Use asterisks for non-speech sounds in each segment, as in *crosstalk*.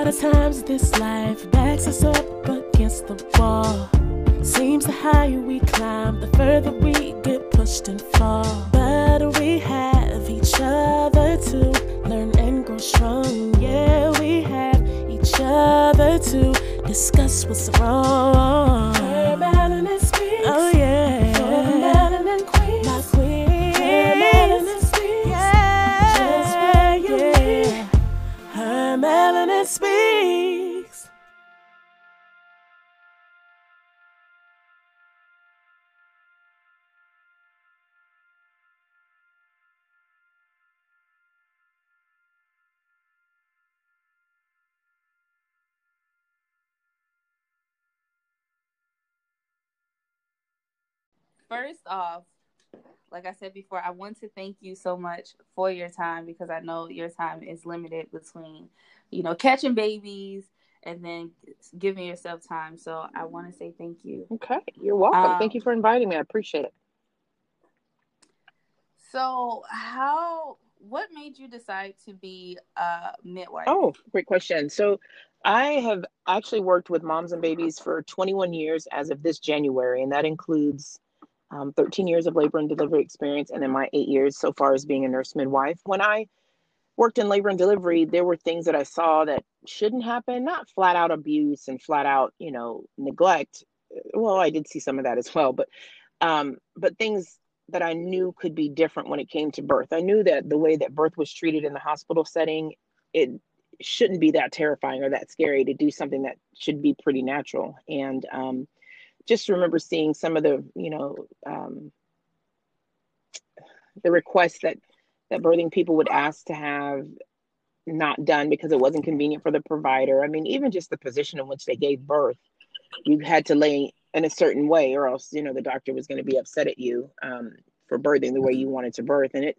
lot of times this life backs us up against the wall. Seems the higher we climb, the further we get pushed and fall. But we have each other to learn and grow strong. Yeah, we have each other to discuss what's wrong. First off, like I said before, I want to thank you so much for your time because I know your time is limited between, you know, catching babies and then giving yourself time. So I want to say thank you. Okay, you're welcome. Um, Thank you for inviting me. I appreciate it. So how what made you decide to be a midwife? Oh, great question. So, I have actually worked with moms and babies for 21 years as of this January, and that includes um, 13 years of labor and delivery experience, and then my eight years so far as being a nurse midwife. When I worked in labor and delivery, there were things that I saw that shouldn't happen, not flat out abuse and flat out, you know, neglect. Well, I did see some of that as well, but um, but things that I knew could be different when it came to birth. I knew that the way that birth was treated in the hospital setting, it shouldn't be that terrifying or that scary to do something that should be pretty natural. And um, just remember seeing some of the, you know, um, the requests that that birthing people would ask to have not done because it wasn't convenient for the provider. I mean, even just the position in which they gave birth, you had to lay in a certain way, or else you know the doctor was going to be upset at you um, for birthing the way you wanted to birth. And it,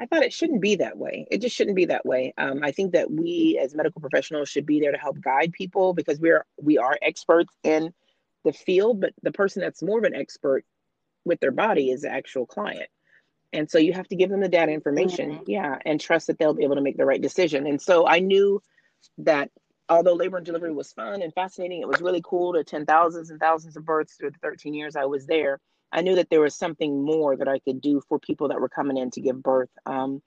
I thought it shouldn't be that way. It just shouldn't be that way. Um, I think that we as medical professionals should be there to help guide people because we're we are experts in the field, but the person that's more of an expert with their body is the actual client. And so you have to give them the data information, Mhm. yeah, and trust that they'll be able to make the right decision. And so I knew that although labor and delivery was fun and fascinating, it was really cool to attend thousands and thousands of births through the 13 years I was there. I knew that there was something more that I could do for people that were coming in to give birth, um,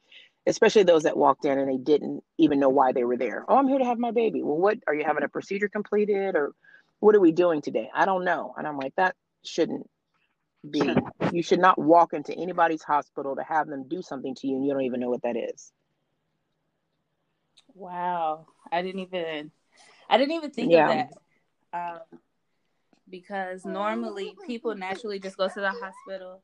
especially those that walked in and they didn't even know why they were there. Oh, I'm here to have my baby. Well, what are you having a procedure completed or what are we doing today? I don't know. And I'm like, that shouldn't be. You should not walk into anybody's hospital to have them do something to you and you don't even know what that is. Wow. I didn't even I didn't even think Yeah. of that. Um because normally people naturally just go to the hospital,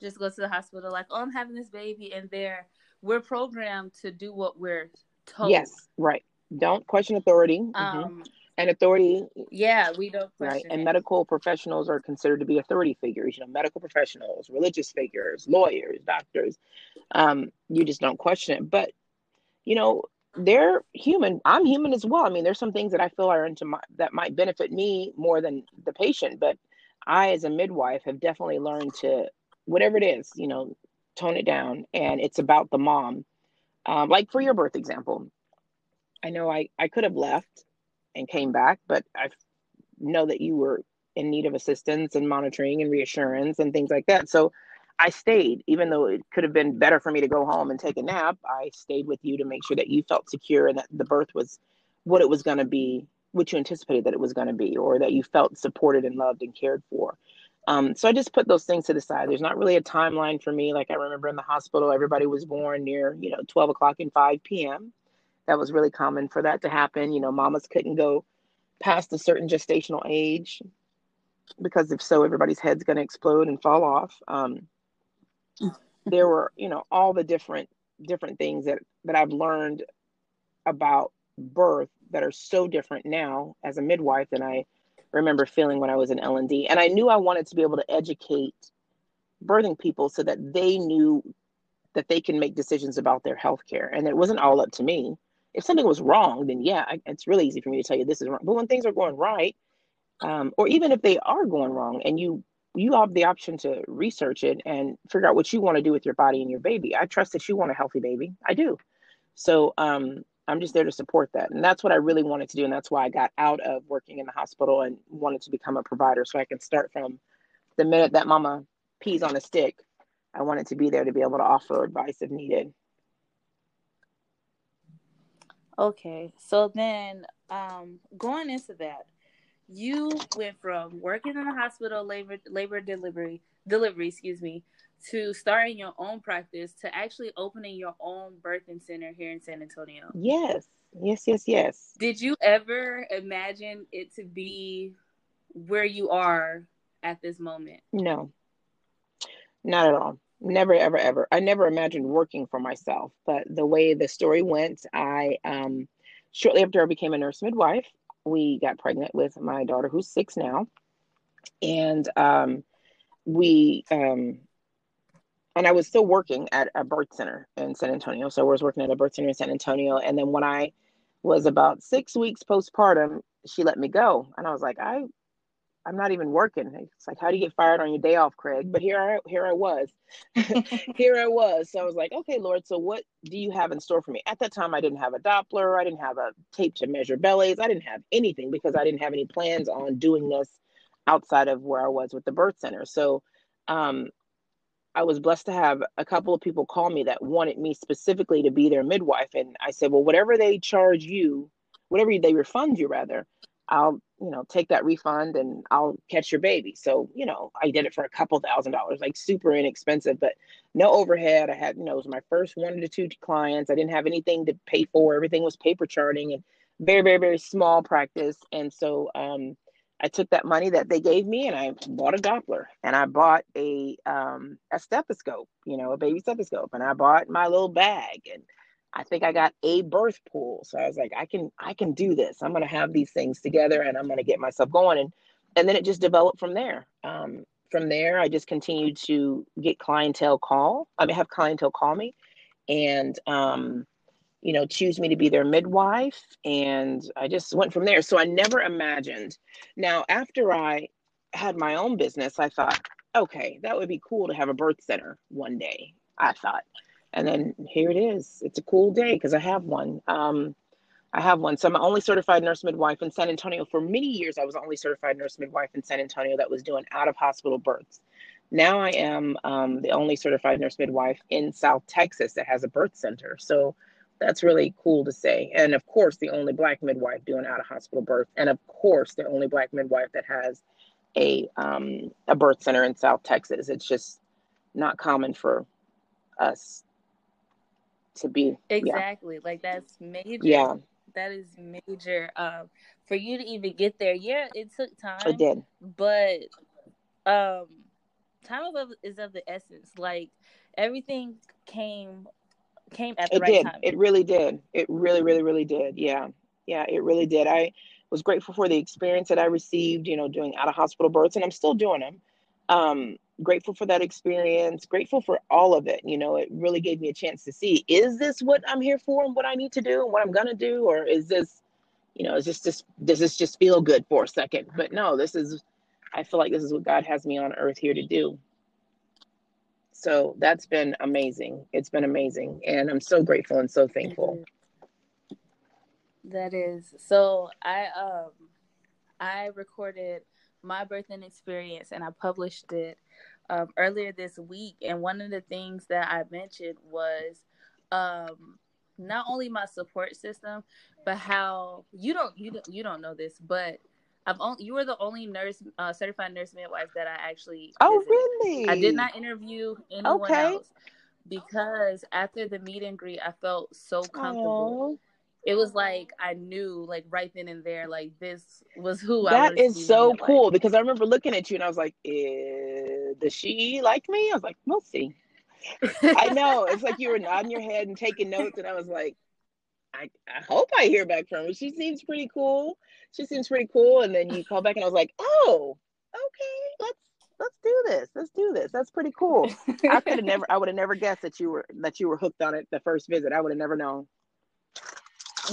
just go to the hospital like, "Oh, I'm having this baby," and they're we're programmed to do what we're told. Yes, right. Don't question authority. Mhm. Um And authority, yeah, we don't right? And it. medical professionals are considered to be authority figures. You know, medical professionals, religious figures, lawyers, doctors. Um, you just don't question it. But you know, they're human. I'm human as well. I mean, there's some things that I feel are into my that might benefit me more than the patient. But I, as a midwife, have definitely learned to whatever it is, you know, tone it down. And it's about the mom. Um, like for your birth example, I know I I could have left and came back, but I know that you were in need of assistance and monitoring and reassurance and things like that. So I stayed, even though it could have been better for me to go home and take a nap. I stayed with you to make sure that you felt secure and that the birth was what it was going to be, what you anticipated that it was going to be, or that you felt supported and loved and cared for. Um, so I just put those things to the side. There's not really a timeline for me. Like I remember in the hospital, everybody was born near, you know, 12 o'clock and 5 p.m. That was really common for that to happen. You know, mamas couldn't go past a certain gestational age because if so, everybody's head's going to explode and fall off. Um, there were, you know, all the different different things that that I've learned about birth that are so different now as a midwife than I remember feeling when I was in L and D. And I knew I wanted to be able to educate birthing people so that they knew that they can make decisions about their health care and it wasn't all up to me. If something was wrong, then yeah, I, it's really easy for me to tell you this is wrong. But when things are going right, um, or even if they are going wrong, and you you have the option to research it and figure out what you want to do with your body and your baby. I trust that you want a healthy baby. I do. So um, I'm just there to support that. And that's what I really wanted to do. And that's why I got out of working in the hospital and wanted to become a provider so I can start from the minute that mama pees on a stick. I wanted to be there to be able to offer advice if needed. Okay. So then um going into that, you went from working in the hospital labor labor delivery delivery, excuse me, to starting your own practice to actually opening your own birthing center here in San Antonio. Yes. Yes, yes, yes. Did you ever imagine it to be where you are at this moment? No. Not at all. Never, ever, ever. I never imagined working for myself, but the way the story went, I um shortly after I became a nurse midwife, we got pregnant with my daughter who's six now. And um we um and I was still working at a birth center in San Antonio. So I was working at a birth center in San Antonio. And then when I was about six weeks postpartum, she let me go. And I was like, I I'm not even working. It's like, how do you get fired on your day off, Craig? But here I here I was. *laughs* *laughs* here I was. So I was like, okay, Lord, so what do you have in store for me? At that time, I didn't have a Doppler, I didn't have a tape to measure bellies, I didn't have anything because I didn't have any plans on doing this outside of where I was with the birth center. So um, I was blessed to have a couple of people call me that wanted me specifically to be their midwife. And I said, well, whatever they charge you, whatever they refund you, rather, I'll, you know, take that refund and I'll catch your baby. So, you know, I did it for a couple thousand dollars, like super inexpensive, but no overhead. I had, you know, it was my first one to two clients. I didn't have anything to pay for. Everything was paper charting and very, very, very small practice. And so, um, I took that money that they gave me and I bought a Doppler and I bought a um, a stethoscope, you know, a baby stethoscope, and I bought my little bag and I think I got a birth pool. So I was like, I can I can do this. I'm gonna have these things together and I'm gonna get myself going and and then it just developed from there. Um, from there, I just continued to get clientele call. I mean, have clientele call me, and um, you know, choose me to be their midwife. And I just went from there. So I never imagined. Now, after I had my own business, I thought, okay, that would be cool to have a birth center one day, I thought. And then here it is. It's a cool day because I have one. Um, I have one. So I'm only certified nurse midwife in San Antonio. For many years, I was the only certified nurse midwife in San Antonio that was doing out of hospital births. Now I am um, the only certified nurse midwife in South Texas that has a birth center. So that's really cool to say. And of course, the only black midwife doing out of hospital birth, and of course, the only black midwife that has a um, a birth center in South Texas. It's just not common for us to be exactly yeah. like that's major. Yeah, that is major. Um, for you to even get there, yeah, it took time. It did, but um, time of is of the essence. Like everything came came at the it right did. time. It really did. It really, really, really did. Yeah. Yeah, it really did. I was grateful for the experience that I received, you know, doing out of hospital births, and I'm still doing them. Um, grateful for that experience, grateful for all of it. You know, it really gave me a chance to see is this what I'm here for and what I need to do and what I'm gonna do, or is this, you know, is this just does this just feel good for a second? But no, this is I feel like this is what God has me on earth here to do. So that's been amazing. It's been amazing. And I'm so grateful and so thankful. That is. So I um I recorded my birthing experience and I published it um, earlier this week. And one of the things that I mentioned was um, not only my support system, but how you don't you don't you don't know this, but I've only you were the only nurse uh, certified nurse midwife that I actually Oh visited. really? I did not interview anyone okay. else because after the meet and greet I felt so comfortable. Aww. It was like I knew like right then and there like this was who that is so cool because I remember looking at you and I was like, eh, does she like me? I was like, we'll see. I know. It's like you were nodding your head and taking notes, and I was like, I, I hope I hear back from her. She seems pretty cool she seems pretty cool. And then you call back and I was like, oh, okay, let's let's do this. Let's do this. That's pretty cool. I could have never I would have never guessed that you were that you were hooked on it the first visit. I would have never known.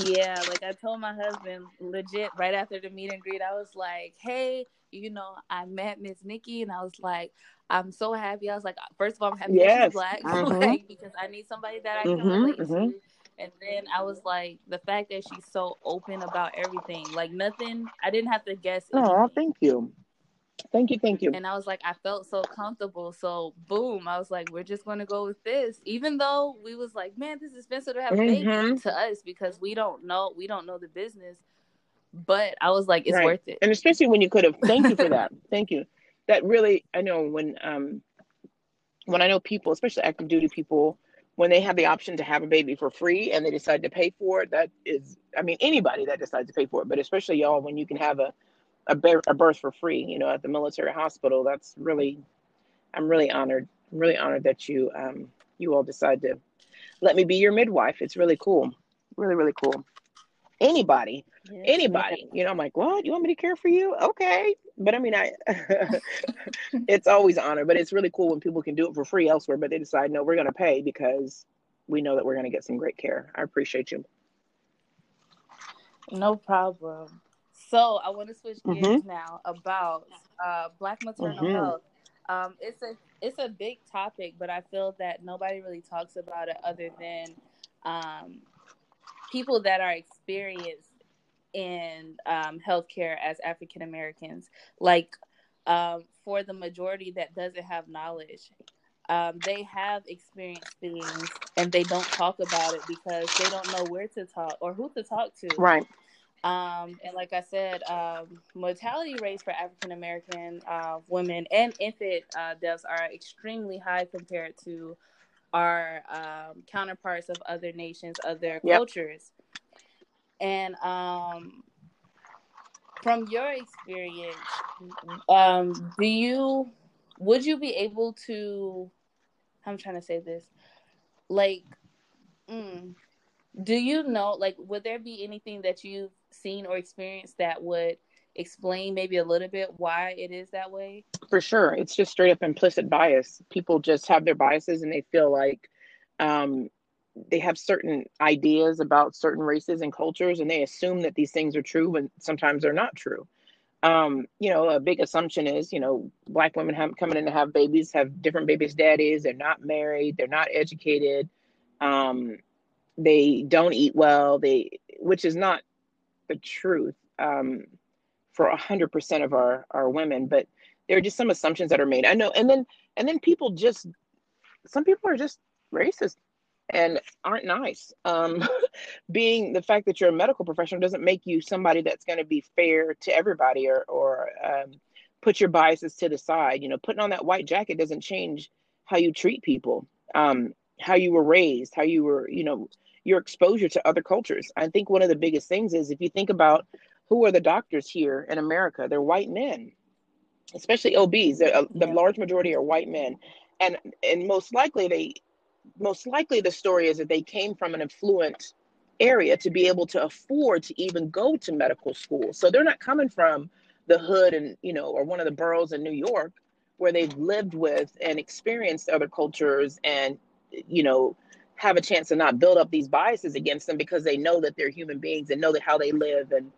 Yeah, like I told my husband legit right after the meet and greet, I was like, Hey, you know, I met Miss Nikki and I was like, I'm so happy. I was like, first of all, I'm happy yes. she's black, *laughs* mm-hmm. like, because I need somebody that I can mm-hmm, relate mm-hmm. to And then I was like, the fact that she's so open about everything, like nothing, I didn't have to guess. Oh, thank you. Thank you, thank you. And I was like, I felt so comfortable. So boom, I was like, we're just gonna go with this. Even though we was like, man, this is expensive to have a baby Mhm. to us because we don't know we don't know the business. But I was like, it's Right. worth it. and especially when you could have thank you for that. *laughs* Thank you. That really i know when um when i know people especially active duty people when they have the option to have a baby for free and they decide to pay for it that is i mean anybody that decides to pay for it but especially y'all when you can have a a, bir- a birth for free you know at the military hospital that's really i'm really honored i'm really honored that you um you all decide to let me be your midwife. It's really cool. Really really cool. Anybody anybody you know i'm like what you want me to care for you okay but i mean i *laughs* *laughs* it's always an honor but it's really cool when people can do it for free elsewhere but they decide no we're going to pay because we know that we're going to get some great care i appreciate you No problem. So I want to switch gears Mhm. now about uh, Black maternal Mhm. health. Um, it's a it's a big topic, but I feel that nobody really talks about it other than um, people that are experienced in um, healthcare as African Americans. Like um, for the majority that doesn't have knowledge, um, they have experienced things and they don't talk about it because they don't know where to talk or who to talk to. right Um, and like I said, um, mortality rates for African American uh, women and infant uh, deaths are extremely high compared to our um, counterparts of other nations, other Yep. cultures. And um, from your experience, um, do you would you be able to? I'm trying to say this, like. Mm, do you know like would there be anything that you've seen or experienced that would explain maybe a little bit why it is that way for sure it's just straight up implicit bias people just have their biases and they feel like um, they have certain ideas about certain races and cultures and they assume that these things are true when sometimes they're not true. Um, you know a big assumption is you know black women have coming in to have babies have different babies daddies they're not married they're not educated um, they don't eat well they which is not the truth um, for a hundred percent of our our women but there are just some assumptions that are made. I know and then and then people just some people are just racist and aren't nice. Um, *laughs* being the fact that you're a medical professional doesn't make you somebody that's going to be fair to everybody or or um, put your biases to the side. You know putting on that white jacket doesn't change how you treat people um, how you were raised how you were you know your exposure to other cultures. I think one of the biggest things is if you think about who are the doctors here in america they're white men especially obs the, uh, the Yeah. large majority are white men. And and most likely they most likely the story is that they came from an affluent area to be able to afford to even go to medical school. So they're not coming from the hood and you know or one of the boroughs in new york where they've lived with and experienced other cultures and you know have a chance to not build up these biases against them because they know that they're human beings and know that how they live and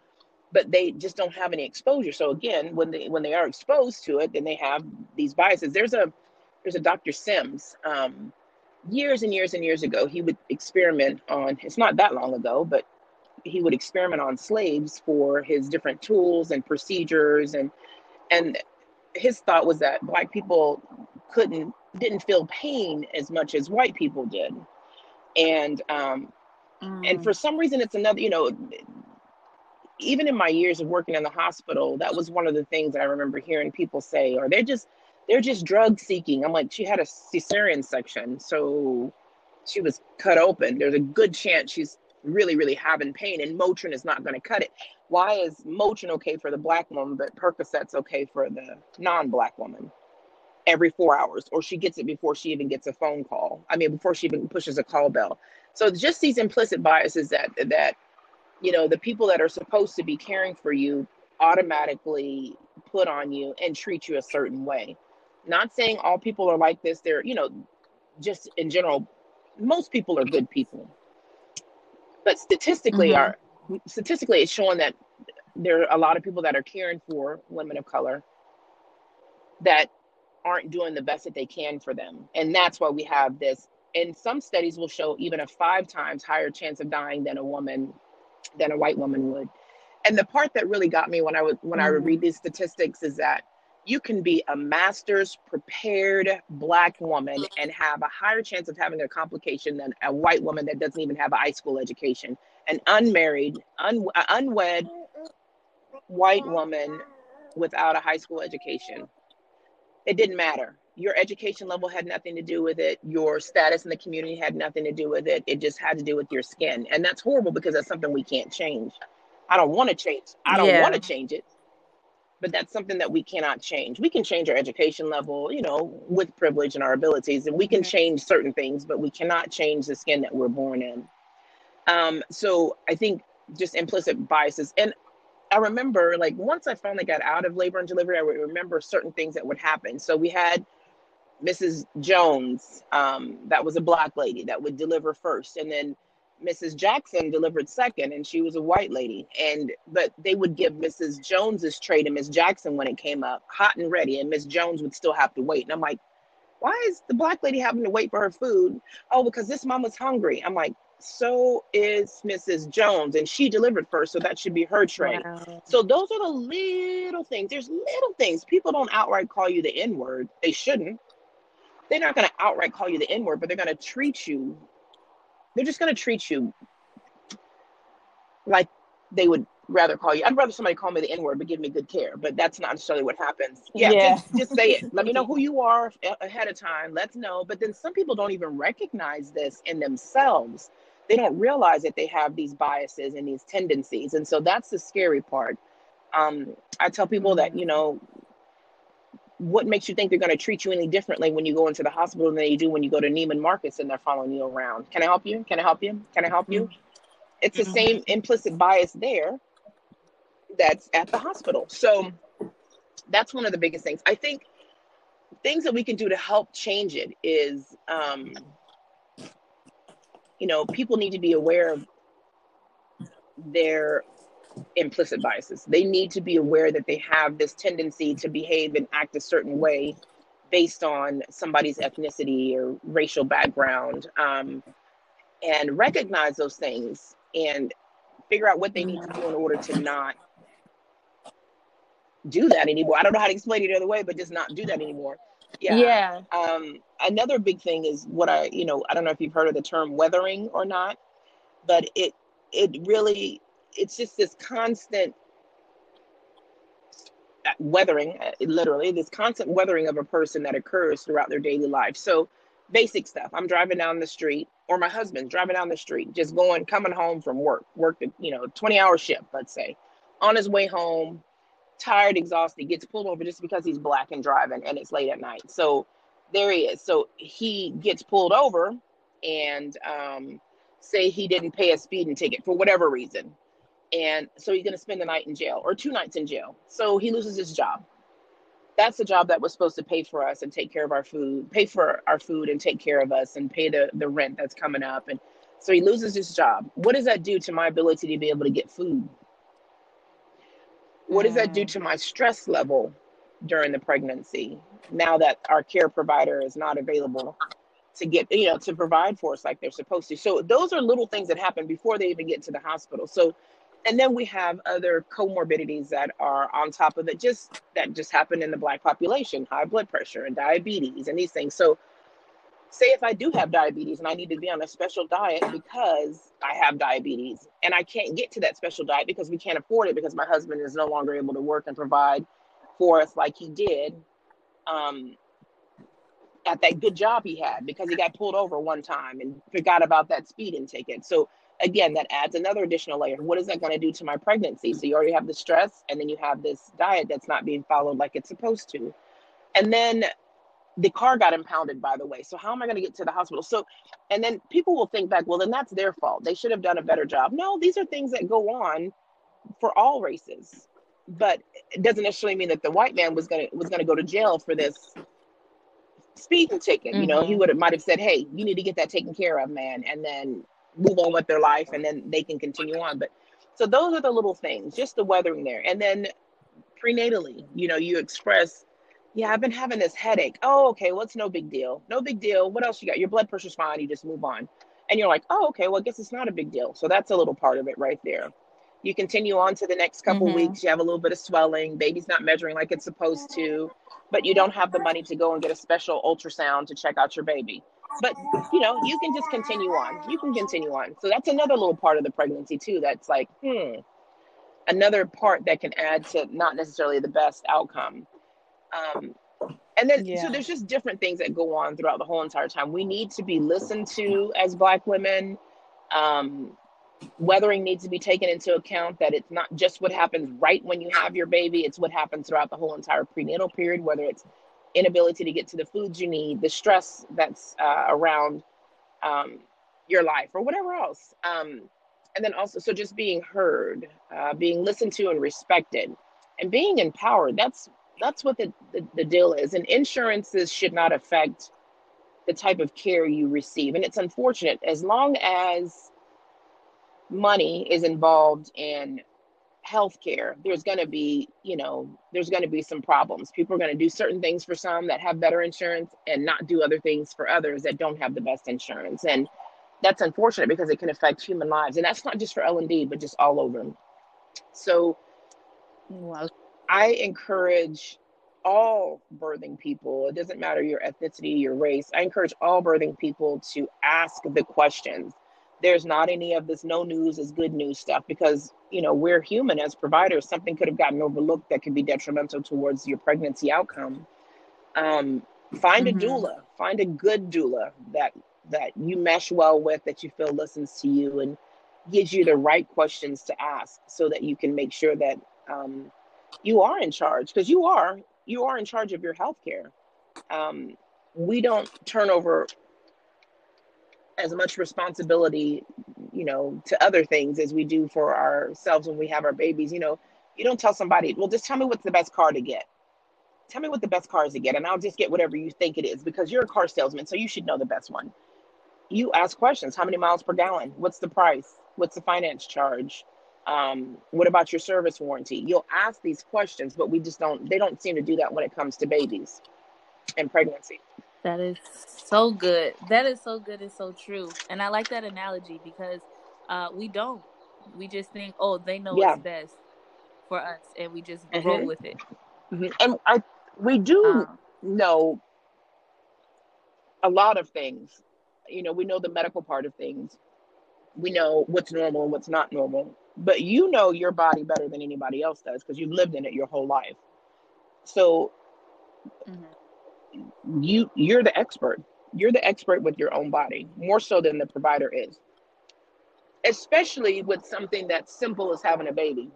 but they just don't have any exposure. So again when they when they are exposed to it then they have these biases. There's a there's a dr sims um, years and years and years ago he would experiment on it's not that long ago but he would experiment on slaves for his different tools and procedures. And and his thought was that black people couldn't didn't feel pain as much as white people did. And um and for some reason it's another you know even in my years of working in the hospital that was one of the things that i remember hearing people say or they're just they're just drug seeking. I'm like she had a cesarean section so she was cut open. There's a good chance she's really really having pain and motrin is not going to cut it. Why is motrin okay for the black woman but percocet's okay for the non-black woman? Every four hours or she gets it before she even gets a phone call. I mean before she even pushes a call bell. So just these implicit biases that that you know the people that are supposed to be caring for you automatically put on you and treat you a certain way not saying all people are like this they're you know just in general most people are good people but statistically Mhm. are statistically it's showing that there are a lot of people that are caring for women of color that aren't doing the best that they can for them and that's why we have this and some studies will show even a five times higher chance of dying than a woman than a white woman would. And the part that really got me when I would when mm-hmm. I would read these statistics is that you can be a master's prepared black woman and have a higher chance of having a complication than a white woman that doesn't even have a high school education. An unmarried, un, unwed white woman without a high school education. It didn't matter. Your education level had nothing to do with it. Your status in the community had nothing to do with it. It just had to do with your skin. And that's horrible because that's something we can't change. I don't want to change. I don't yeah. want to change it but that's something that we cannot change. We can change our education level, you know, with privilege and our abilities, and we can change certain things, but we cannot change the skin that we're born in. Um, so I think just implicit biases. And I remember, like, once I finally got out of labor and delivery, I would remember certain things that would happen. So we had Mrs. Jones, um, that was a black lady that would deliver first, and then Mrs. Jackson delivered second, and she was a white lady. And but they would give Mrs. Jones's tray to Miss Jackson when it came up, hot and ready, and Miss Jones would still have to wait. And I'm like, why is the black lady having to wait for her food? Oh, because this mom was hungry. I'm like, so is Mrs. Jones, and she delivered first, so that should be her tray. Wow. So those are the little things. There's little things. People don't outright call you the N word. They shouldn't. They're not going to outright call you the N word, but they're going to treat you they're just going to treat you like they would rather call you. I'd rather somebody call me the N word, but give me good care. But that's not necessarily what happens. Yeah, yeah. Just, just say it. Let me know *laughs* who you are ahead of time. Let's know. But then some people don't even recognize this in themselves. They don't realize that they have these biases and these tendencies. And so that's the scary part. Um, I tell people that, you know, what makes you think they're going to treat you any differently when you go into the hospital than you do when you go to Neiman Marcus and they're following you around? Can I help you? Can I help you? Can I help you? It's the mm-hmm. same implicit bias there that's at the hospital. So that's one of the biggest things. I think things that we can do to help change it is, um, you know, people need to be aware of their implicit biases. They need to be aware that they have this tendency to behave and act a certain way based on somebody's ethnicity or racial background um, and recognize those things and figure out what they need to do in order to not do that anymore. I don't know how to explain it the other way, but just not do that anymore. Yeah. Yeah. Um, another big thing is what I, you know, I don't know if you've heard of the term weathering or not, but it it really it's just this constant weathering, literally, this constant weathering of a person that occurs throughout their daily life. So, basic stuff. I'm driving down the street, or my husband's driving down the street, just going, coming home from work, worked, you know, 20 hour shift, let's say. On his way home, tired, exhausted, gets pulled over just because he's black and driving and it's late at night. So, there he is. So, he gets pulled over and um, say he didn't pay a speeding ticket for whatever reason and so he's going to spend the night in jail or two nights in jail. So he loses his job. That's the job that was supposed to pay for us and take care of our food, pay for our food and take care of us and pay the, the rent that's coming up. And so he loses his job. What does that do to my ability to be able to get food? What does that do mm. to my stress level during the pregnancy now that our care provider is not available to get you know to provide for us like they're supposed to so those are little things that happen before they even get to the hospital so and then we have other comorbidities that are on top of it just that just happen in the black population high blood pressure and diabetes and these things. So say if i do have diabetes and i need to be on a special diet because i have diabetes and i can't get to that special diet because we can't afford it because my husband is no longer able to work and provide for us like he did um, at that good job he had because he got pulled over one time and forgot about that speeding ticket. So again, that adds another additional layer. What is that going to do to my pregnancy? So you already have the stress, and then you have this diet that's not being followed like it's supposed to. And then the car got impounded, by the way. So how am I going to get to the hospital? So, and then people will think back, well, then that's their fault. They should have done a better job. No, these are things that go on for all races, but it doesn't necessarily mean that the white man was going to was going to go to jail for this speeding ticket. Mm-hmm. You know, he mm-hmm. would have might have said, "Hey, you need to get that taken care of, man," and then move on with their life and then they can continue on. But so those are the little things, just the weathering there. And then prenatally, you know, you express, yeah, I've been having this headache. Oh, okay, well, it's no big deal. No big deal. What else you got? Your blood pressure's fine. You just move on. And you're like, oh, okay, well, I guess it's not a big deal. So that's a little part of it right there. You continue on to the next couple Mhm. weeks. You have a little bit of swelling. Baby's not measuring like it's supposed to, but you don't have the money to go and get a special ultrasound to check out your baby. But you know, you can just continue on. You can continue on. So that's another little part of the pregnancy too. That's like, hmm, another part that can add to not necessarily the best outcome. Um, and then so there's just different things that go on throughout the whole entire time. We need to be listened to as Black women. Um, weathering needs to be taken into account that it's not just what happens right when you have your baby, it's what happens throughout the whole entire prenatal period, whether it's inability to get to the foods you need, the stress that's uh, around um, your life, or whatever else. Um, and then also, so just being heard, uh, being listened to and respected, and being empowered. That's that's what the, the, the deal is. And insurances should not affect the type of care you receive. And it's unfortunate as long as money is involved in healthcare, there's going to be, you know, there's going to be some problems. People are going to do certain things for some that have better insurance and not do other things for others that don't have the best insurance. And that's unfortunate because it can affect human lives. And that's not just for L&D, but just all over. So Wow. I encourage all birthing people, it doesn't matter your ethnicity, your race, I encourage all birthing people to ask the questions. There's not any of this no news is good news stuff because, you know, we're human as providers. Something could have gotten overlooked that could be detrimental towards your pregnancy outcome. Um, find a Mhm. doula, find a good doula that that you mesh well with, that you feel listens to you and gives you the right questions to ask so that you can make sure that um, you are in charge because you are you are in charge of your health care um, we don't turn over as much responsibility you know to other things as we do for ourselves when we have our babies. You know you don't tell somebody well just tell me what's the best car to get. Tell me what the best car is to get and i'll just get whatever you think it is because you're a car salesman so you should know the best one. You ask questions. How many miles per gallon? What's the price? What's the finance charge? Um, what about your service warranty? You'll ask these questions but we just don't they don't seem to do that when it comes to babies and pregnancy That is so good. That is so good and so true. And I like that analogy because uh, we don't. We just think, oh, they know Yeah. what's best for us, and we just roll Mhm. with it. Mhm. and i we do Um, know a lot of things you know we know the medical part of things we know what's normal and what's not normal but you know your body better than anybody else does because you've lived in it your whole life so mhm. You you're the expert. You're the expert with your own body more so than the provider is. Especially with something that's simple as having a baby.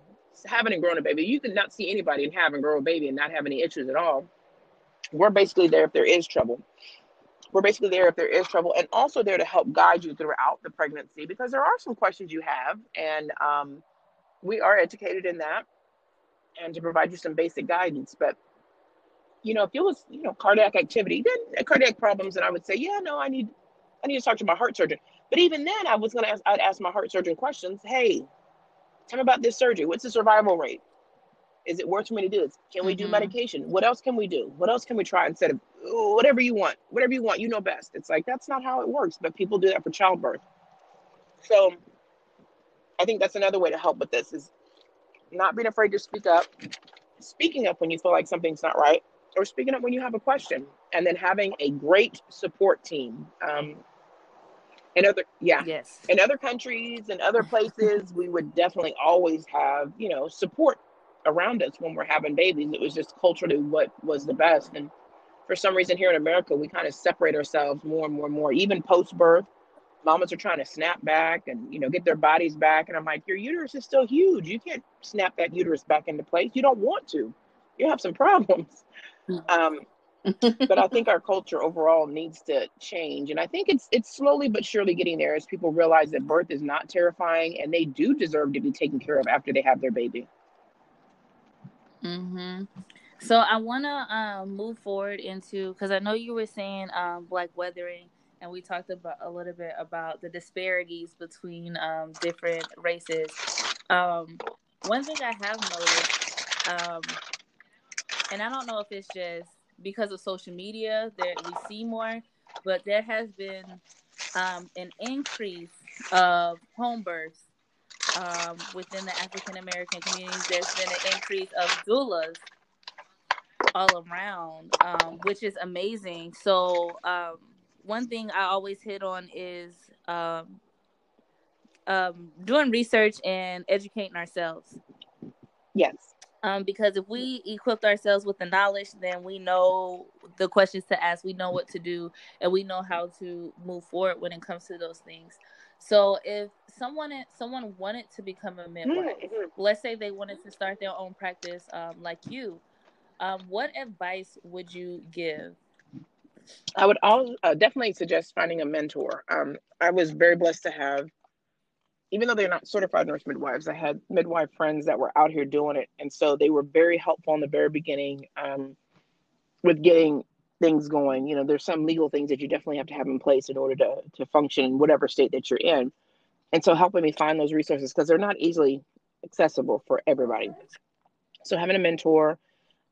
Having and growing a baby. You can not see anybody and have and grow a baby and not have any issues at all. We're basically there if there is trouble. We're basically there if there is trouble and also there to help guide you throughout the pregnancy because there are some questions you have and um, we are educated in that and to provide you some basic guidance but you know if it was you know cardiac activity then cardiac problems and i would say yeah no i need i need to talk to my heart surgeon. But even then i was going to ask i'd ask my heart surgeon questions. Hey tell me about this surgery. What's the survival rate? Is it worth for me to do this? Can we do Mhm. medication? What else can we do? What else can we try instead of "Oh, whatever you want whatever you want you know best. It's like that's not how it works but people do that for childbirth. So i think that's another way to help with this is not being afraid to speak up. Speaking up when you feel like something's not right or speaking up when you have a question and then having a great support team um, in other yeah. Yes. in other countries and other places we would definitely always have you know support around us when we're having babies. It was just culturally what was the best. And for some reason here in america we kind of separate ourselves more and more and more. Even post birth mamas are trying to snap back and you know get their bodies back. And i'm like your uterus is still huge. You can't snap that uterus back into place. You don't want to. You have some problems um, but I think our culture overall needs to change, and I think it's it's slowly but surely getting there as people realize that birth is not terrifying, and they do deserve to be taken care of after they have their baby. hmm So I want to um, move forward into because I know you were saying um, black weathering, and we talked about a little bit about the disparities between um, different races. Um, one thing I have noticed, um, and I don't know if it's just because of social media that we see more, but there has been um, an increase of home births um, within the African American communities. There's been an increase of doulas all around, um, which is amazing. So, um, one thing I always hit on is um, um, doing research and educating ourselves. Yes. Um, because if we equip ourselves with the knowledge, then we know the questions to ask, we know what to do, and we know how to move forward when it comes to those things. So if someone someone wanted to become a midwife, mm-hmm. let's say they wanted to start their own practice, um, like you, um, what advice would you give? I would all uh, definitely suggest finding a mentor. Um, I was very blessed to have even though they're not certified nurse midwives, I had midwife friends that were out here doing it. And so they were very helpful in the very beginning um, with getting things going. You know, there's some legal things that you definitely have to have in place in order to, to function in whatever state that you're in. And so helping me find those resources because they're not easily accessible for everybody. So having a mentor,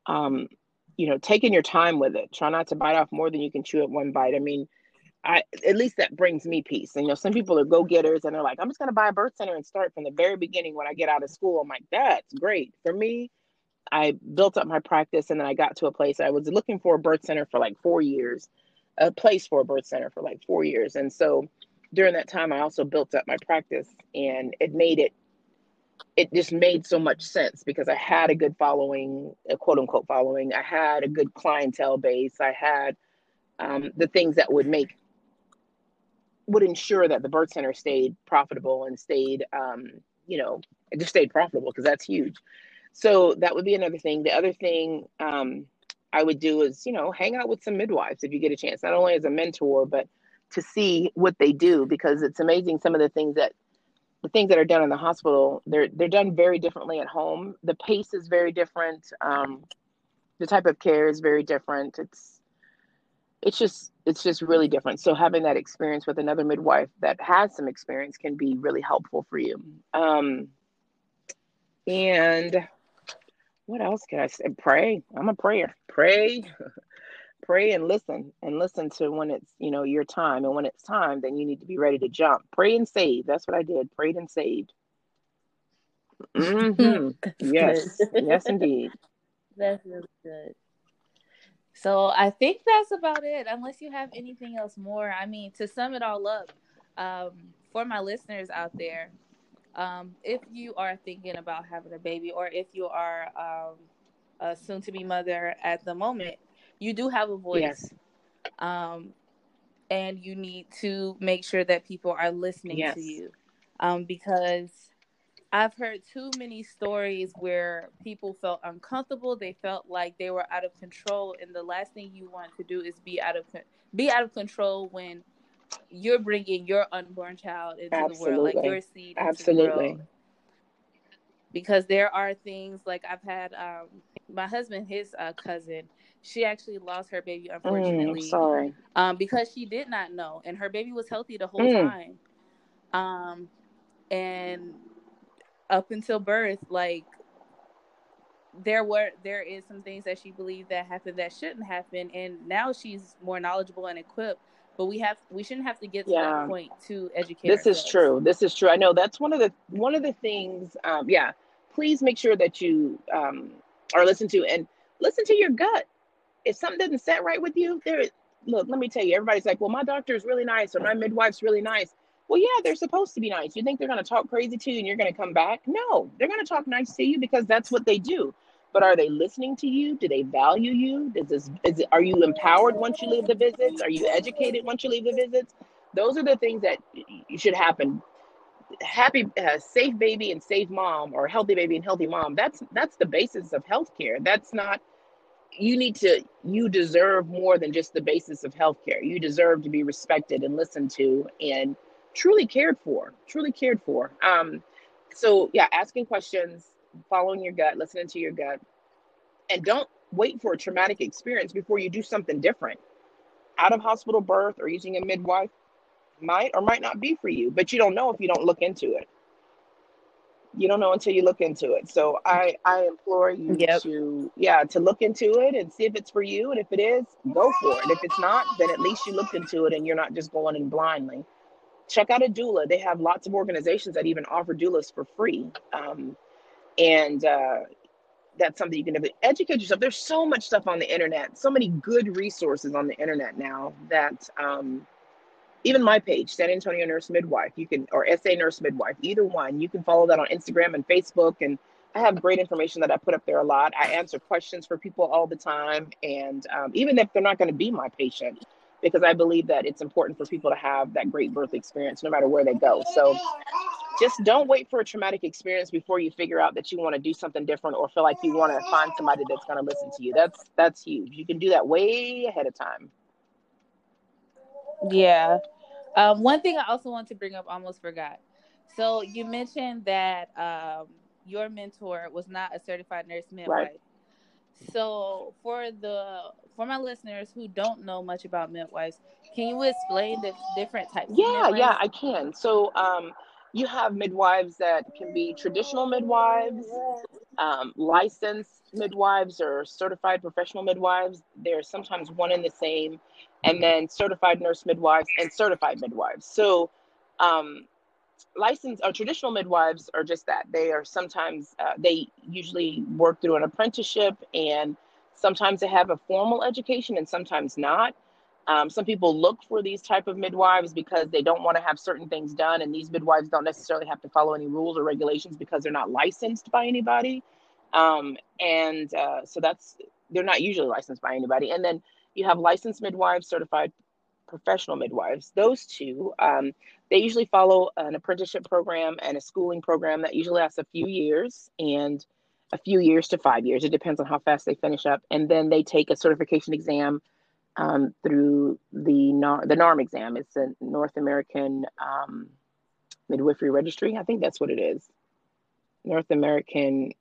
um, you know, taking your time with it, try not to bite off more than you can chew at one bite. I mean, I at least that brings me peace. And you know, some people are go getters and they're like, I'm just gonna buy a birth center and start from the very beginning when I get out of school. I'm like, that's great. For me, I built up my practice and then I got to a place I was looking for a birth center for like four years, a place for a birth center for like four years. And so during that time I also built up my practice and it made it it just made so much sense because I had a good following, a quote unquote following. I had a good clientele base. I had um, the things that would make would ensure that the birth center stayed profitable and stayed, um, you know, just stayed profitable because that's huge. So that would be another thing. The other thing um, I would do is, you know, hang out with some midwives if you get a chance, not only as a mentor, but to see what they do because it's amazing some of the things that the things that are done in the hospital they're they're done very differently at home the pace is very different um, the type of care is very different it's it's just it's just really different. So having that experience with another midwife that has some experience can be really helpful for you. Um and what else can i say? Pray. I'm a prayer. Pray. *laughs* Pray and listen and listen to when it's you know your time. And when it's time then you need to be ready to jump. Pray and save. That's what i did. Prayed and saved. *laughs* Mm-hmm. yes. Yes indeed. That's really good so I think that's about it, unless you have anything else more. I mean, to sum it all up, um, for my listeners out there, um, if you are thinking about having a baby or if you are um, a soon to be mother at the moment, you do have a voice. Yes. Um, and you need to make sure that people are listening yes. to you. Um, because I've heard too many stories where people felt uncomfortable. They felt like they were out of control, and the last thing you want to do is be out of be out of control when you're bringing your unborn child into Absolutely. the world, like your seed into Absolutely. the world. Because there are things like I've had um, my husband, his uh, cousin, she actually lost her baby mm, unfortunately. Mm, sorry. Um, because she did not know, and her baby was healthy the whole mm. time. Um, and up until birth, like there were there is some things that she believed that happened that shouldn't happen, and now she's more knowledgeable and equipped. But we have we shouldn't have to get to yeah. that point to educate. This ourselves. is true. This is true. I know that's one of the one of the things. Um, yeah, please make sure that you um, are listened to and listen to your gut. If something doesn't set right with you, there. Look, let me tell you. Everybody's like, "Well, my doctor is really nice," or "My midwife's really nice." Well, yeah, they're supposed to be nice. You think they're going to talk crazy to you and you're going to come back? No, they're going to talk nice to you because that's what they do. But are they listening to you? Do they value you? Does this is are you empowered once you leave the visits? Are you educated once you leave the visits? Those are the things that should happen. Happy, uh, safe baby and safe mom, or healthy baby and healthy mom. That's that's the basis of healthcare. That's not. You need to. You deserve more than just the basis of healthcare. You deserve to be respected and listened to, and truly cared for, truly cared for. Um, so yeah, asking questions, following your gut, listening to your gut, and don't wait for a traumatic experience before you do something different. Out of hospital birth or using a midwife might or might not be for you, but you don't know if you don't look into it. You don't know until you look into it. So I I implore you Yep. to yeah to look into it and see if it's for you. And if it is, go for it. If it's not, then at least you looked into it and you're not just going in blindly. Check out a doula. They have lots of organizations that even offer doulas for free. Um, and uh, that's something you can do. Educate yourself. There's so much stuff on the internet, so many good resources on the internet now that um, even my page, San Antonio Nurse Midwife, you can, or SA Nurse Midwife, either one, you can follow that on Instagram and Facebook. And I have great information that I put up there a lot. I answer questions for people all the time. And um, even if they're not going to be my patient, because I believe that it's important for people to have that great birth experience no matter where they go. So just don't wait for a traumatic experience before you figure out that you want to do something different or feel like you want to find somebody that's going to listen to you. That's that's huge. You can do that way ahead of time. Yeah. Um, one thing I also want to bring up, almost forgot. So you mentioned that um, your mentor was not a certified nurse midwife. Right. So for the for my listeners who don't know much about midwives, can you explain the different types? Yeah, of yeah. I can. So um, you have midwives that can be traditional midwives, um, licensed midwives, or certified professional midwives. They're sometimes one and the same, and then certified nurse midwives and certified midwives. So um, licensed or traditional midwives are just that. They are sometimes uh, they usually work through an apprenticeship, and sometimes they have a formal education, and sometimes not. Um, some people look for these type of midwives because they don't want to have certain things done, and these midwives don't necessarily have to follow any rules or regulations because they're not licensed by anybody. Um, and uh, so that's they're not usually licensed by anybody. And then you have licensed midwives, certified professional midwives. Those two, um, they usually follow an apprenticeship program and a schooling program that usually lasts a few years and a few years to five years. It depends on how fast they finish up, and then they take a certification exam um, through the NAR, the NARM exam. It's the North American um, Midwifery Registry. I think that's what it is. North American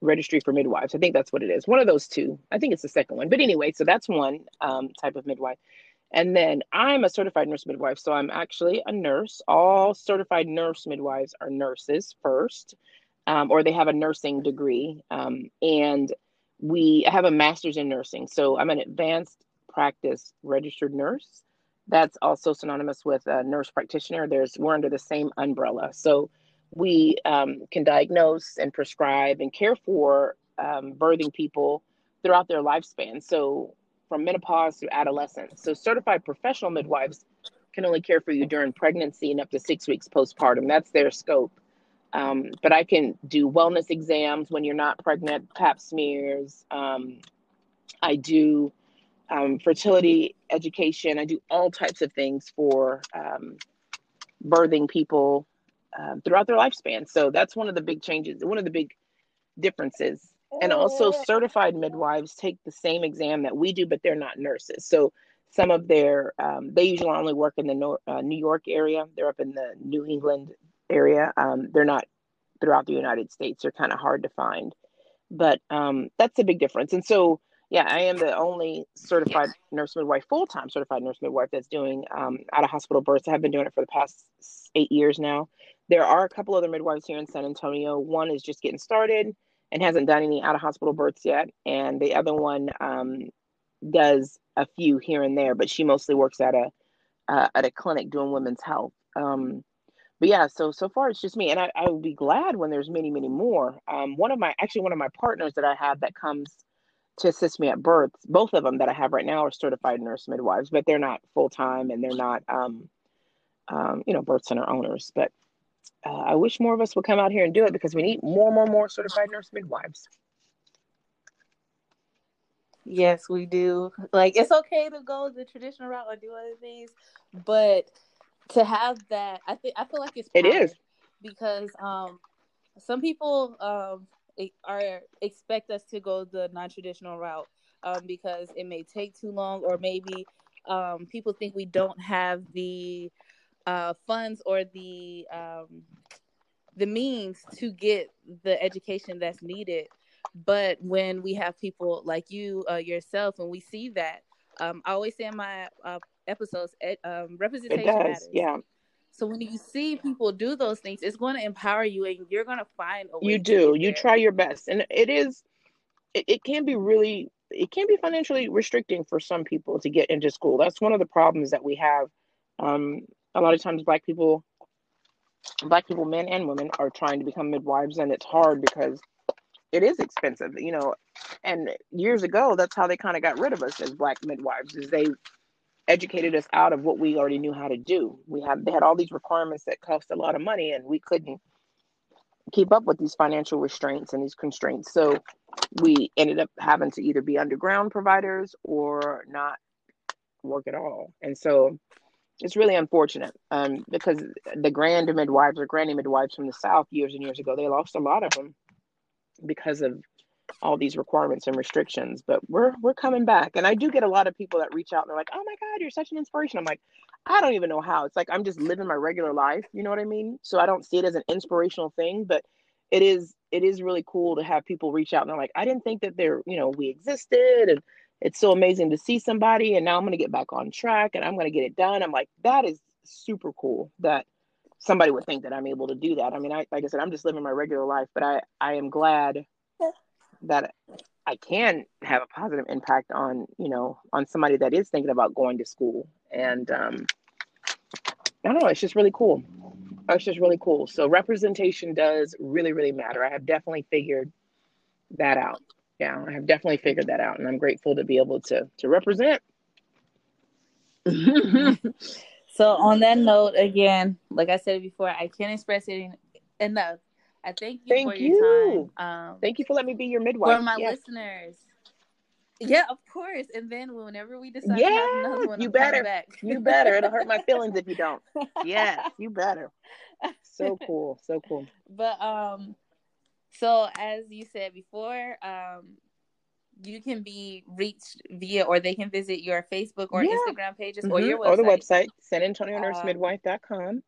Registry for Midwives. I think that's what it is. One of those two. I think it's the second one. But anyway, so that's one um, type of midwife. And then I'm a certified nurse midwife. So I'm actually a nurse. All certified nurse midwives are nurses first, um, or they have a nursing degree. Um, and we have a master's in nursing. So I'm an advanced practice registered nurse. That's also synonymous with a nurse practitioner. There's we're under the same umbrella. So we um, can diagnose and prescribe and care for um, birthing people throughout their lifespan. So from menopause to adolescence. So certified professional midwives can only care for you during pregnancy and up to six weeks postpartum. That's their scope. Um, but I can do wellness exams when you're not pregnant, pap smears. Um, I do um, fertility education. I do all types of things for um, birthing people um, throughout their lifespan. So that's one of the big changes, one of the big differences. And also, certified midwives take the same exam that we do, but they're not nurses. So some of their, um, they usually only work in the uh, New York area. They're up in the New England area. Um, they're not throughout the United States. They're kind of hard to find, but um, that's a big difference. And so, yeah, I am the only certified nurse midwife, full time certified nurse midwife that's doing um, out of hospital births. I have been doing it for the past eight years now. There are a couple other midwives here in San Antonio. One is just getting started and hasn't done any out of hospital births yet, and the other one um, does a few here and there, but she mostly works at a uh, at a clinic doing women's health. Um, but yeah, so so far it's just me, and I, I will be glad when there's many, many more. Um, one of my actually one of my partners that I have that comes to assist me at births, both of them that I have right now are certified nurse midwives, but they're not full time and they're not um, um, you know birth center owners. But uh, I wish more of us would come out here and do it because we need more, more, more certified nurse midwives. Yes, we do. Like it's okay to go the traditional route or do other things, but to have that, I think I feel like it's It is. because um some people um are expect us to go the non-traditional route um because it may take too long or maybe um people think we don't have the uh funds or the um the means to get the education that's needed but when we have people like you uh, yourself and we see that um, i always say in my uh, episodes um, It representation does. matters Yeah. So when you see people do those things, it's going to empower you, and you're going to find a way. You do. You try your best, and it is. It, it can be really. It can be financially restricting for some people to get into school. That's one of the problems that we have. Um, a lot of times, black people, black people, men and women, are trying to become midwives, and it's hard because it is expensive. You know, and years ago, that's how they kind of got rid of us as black midwives. Is they educated us out of what we already knew how to do. We had they had all these requirements that cost a lot of money, and we couldn't keep up with these financial restraints and these constraints. So we ended up having to either be underground providers or not work at all. And so it's really unfortunate um, because the grand midwives or granny midwives from the South years and years ago, they lost a lot of them because of all these requirements and restrictions but we're we're coming back. And i do get a lot of people that reach out and they're like oh my god you're such an inspiration. I'm like i don't even know how. It's like i'm just living my regular life you know what i mean? So i don't see it as an inspirational thing but it is it is really cool to have people reach out and they're like i didn't think that they're you know we existed and it's so amazing to see somebody and now i'm going to get back on track and i'm going to get it done. I'm like that is super cool that somebody would think that i'm able to do that. I mean I, like i said i'm just living my regular life but i i am glad that I can have a positive impact on, you know, on somebody that is thinking about going to school. And um, I don't know, it's just really cool. It's just really cool. So representation does really, really matter. I have definitely figured that out. Yeah, I have definitely figured that out, and I'm grateful to be able to to represent. *laughs* so on that note, again, like I said before, I can't express it enough. I thank you thank for you. your time. Um, thank you for letting me be your midwife. For my yes. listeners. Yeah, of course. And then whenever we decide yeah, another one, you I'm better. you better. It'll hurt my feelings if you *laughs* don't. Yeah, you better. So cool. So cool. But um, so as you said before, um, you can be reached via, or they can visit your Facebook or yeah. Instagram pages mm-hmm. or your website. Or the website, San Antonio Nurse Midwife.com.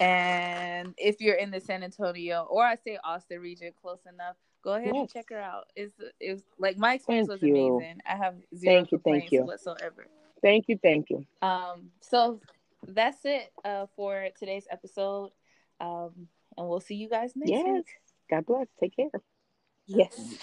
And if you're in the San Antonio or I say Austin region, close enough, go ahead yes. and check her out. It's it's like my experience thank was you. amazing. I have zero thank you, thank you. whatsoever. Thank you, thank you. Um, so that's it uh, for today's episode. Um, and we'll see you guys next yes. week. God bless. Take care. Yes.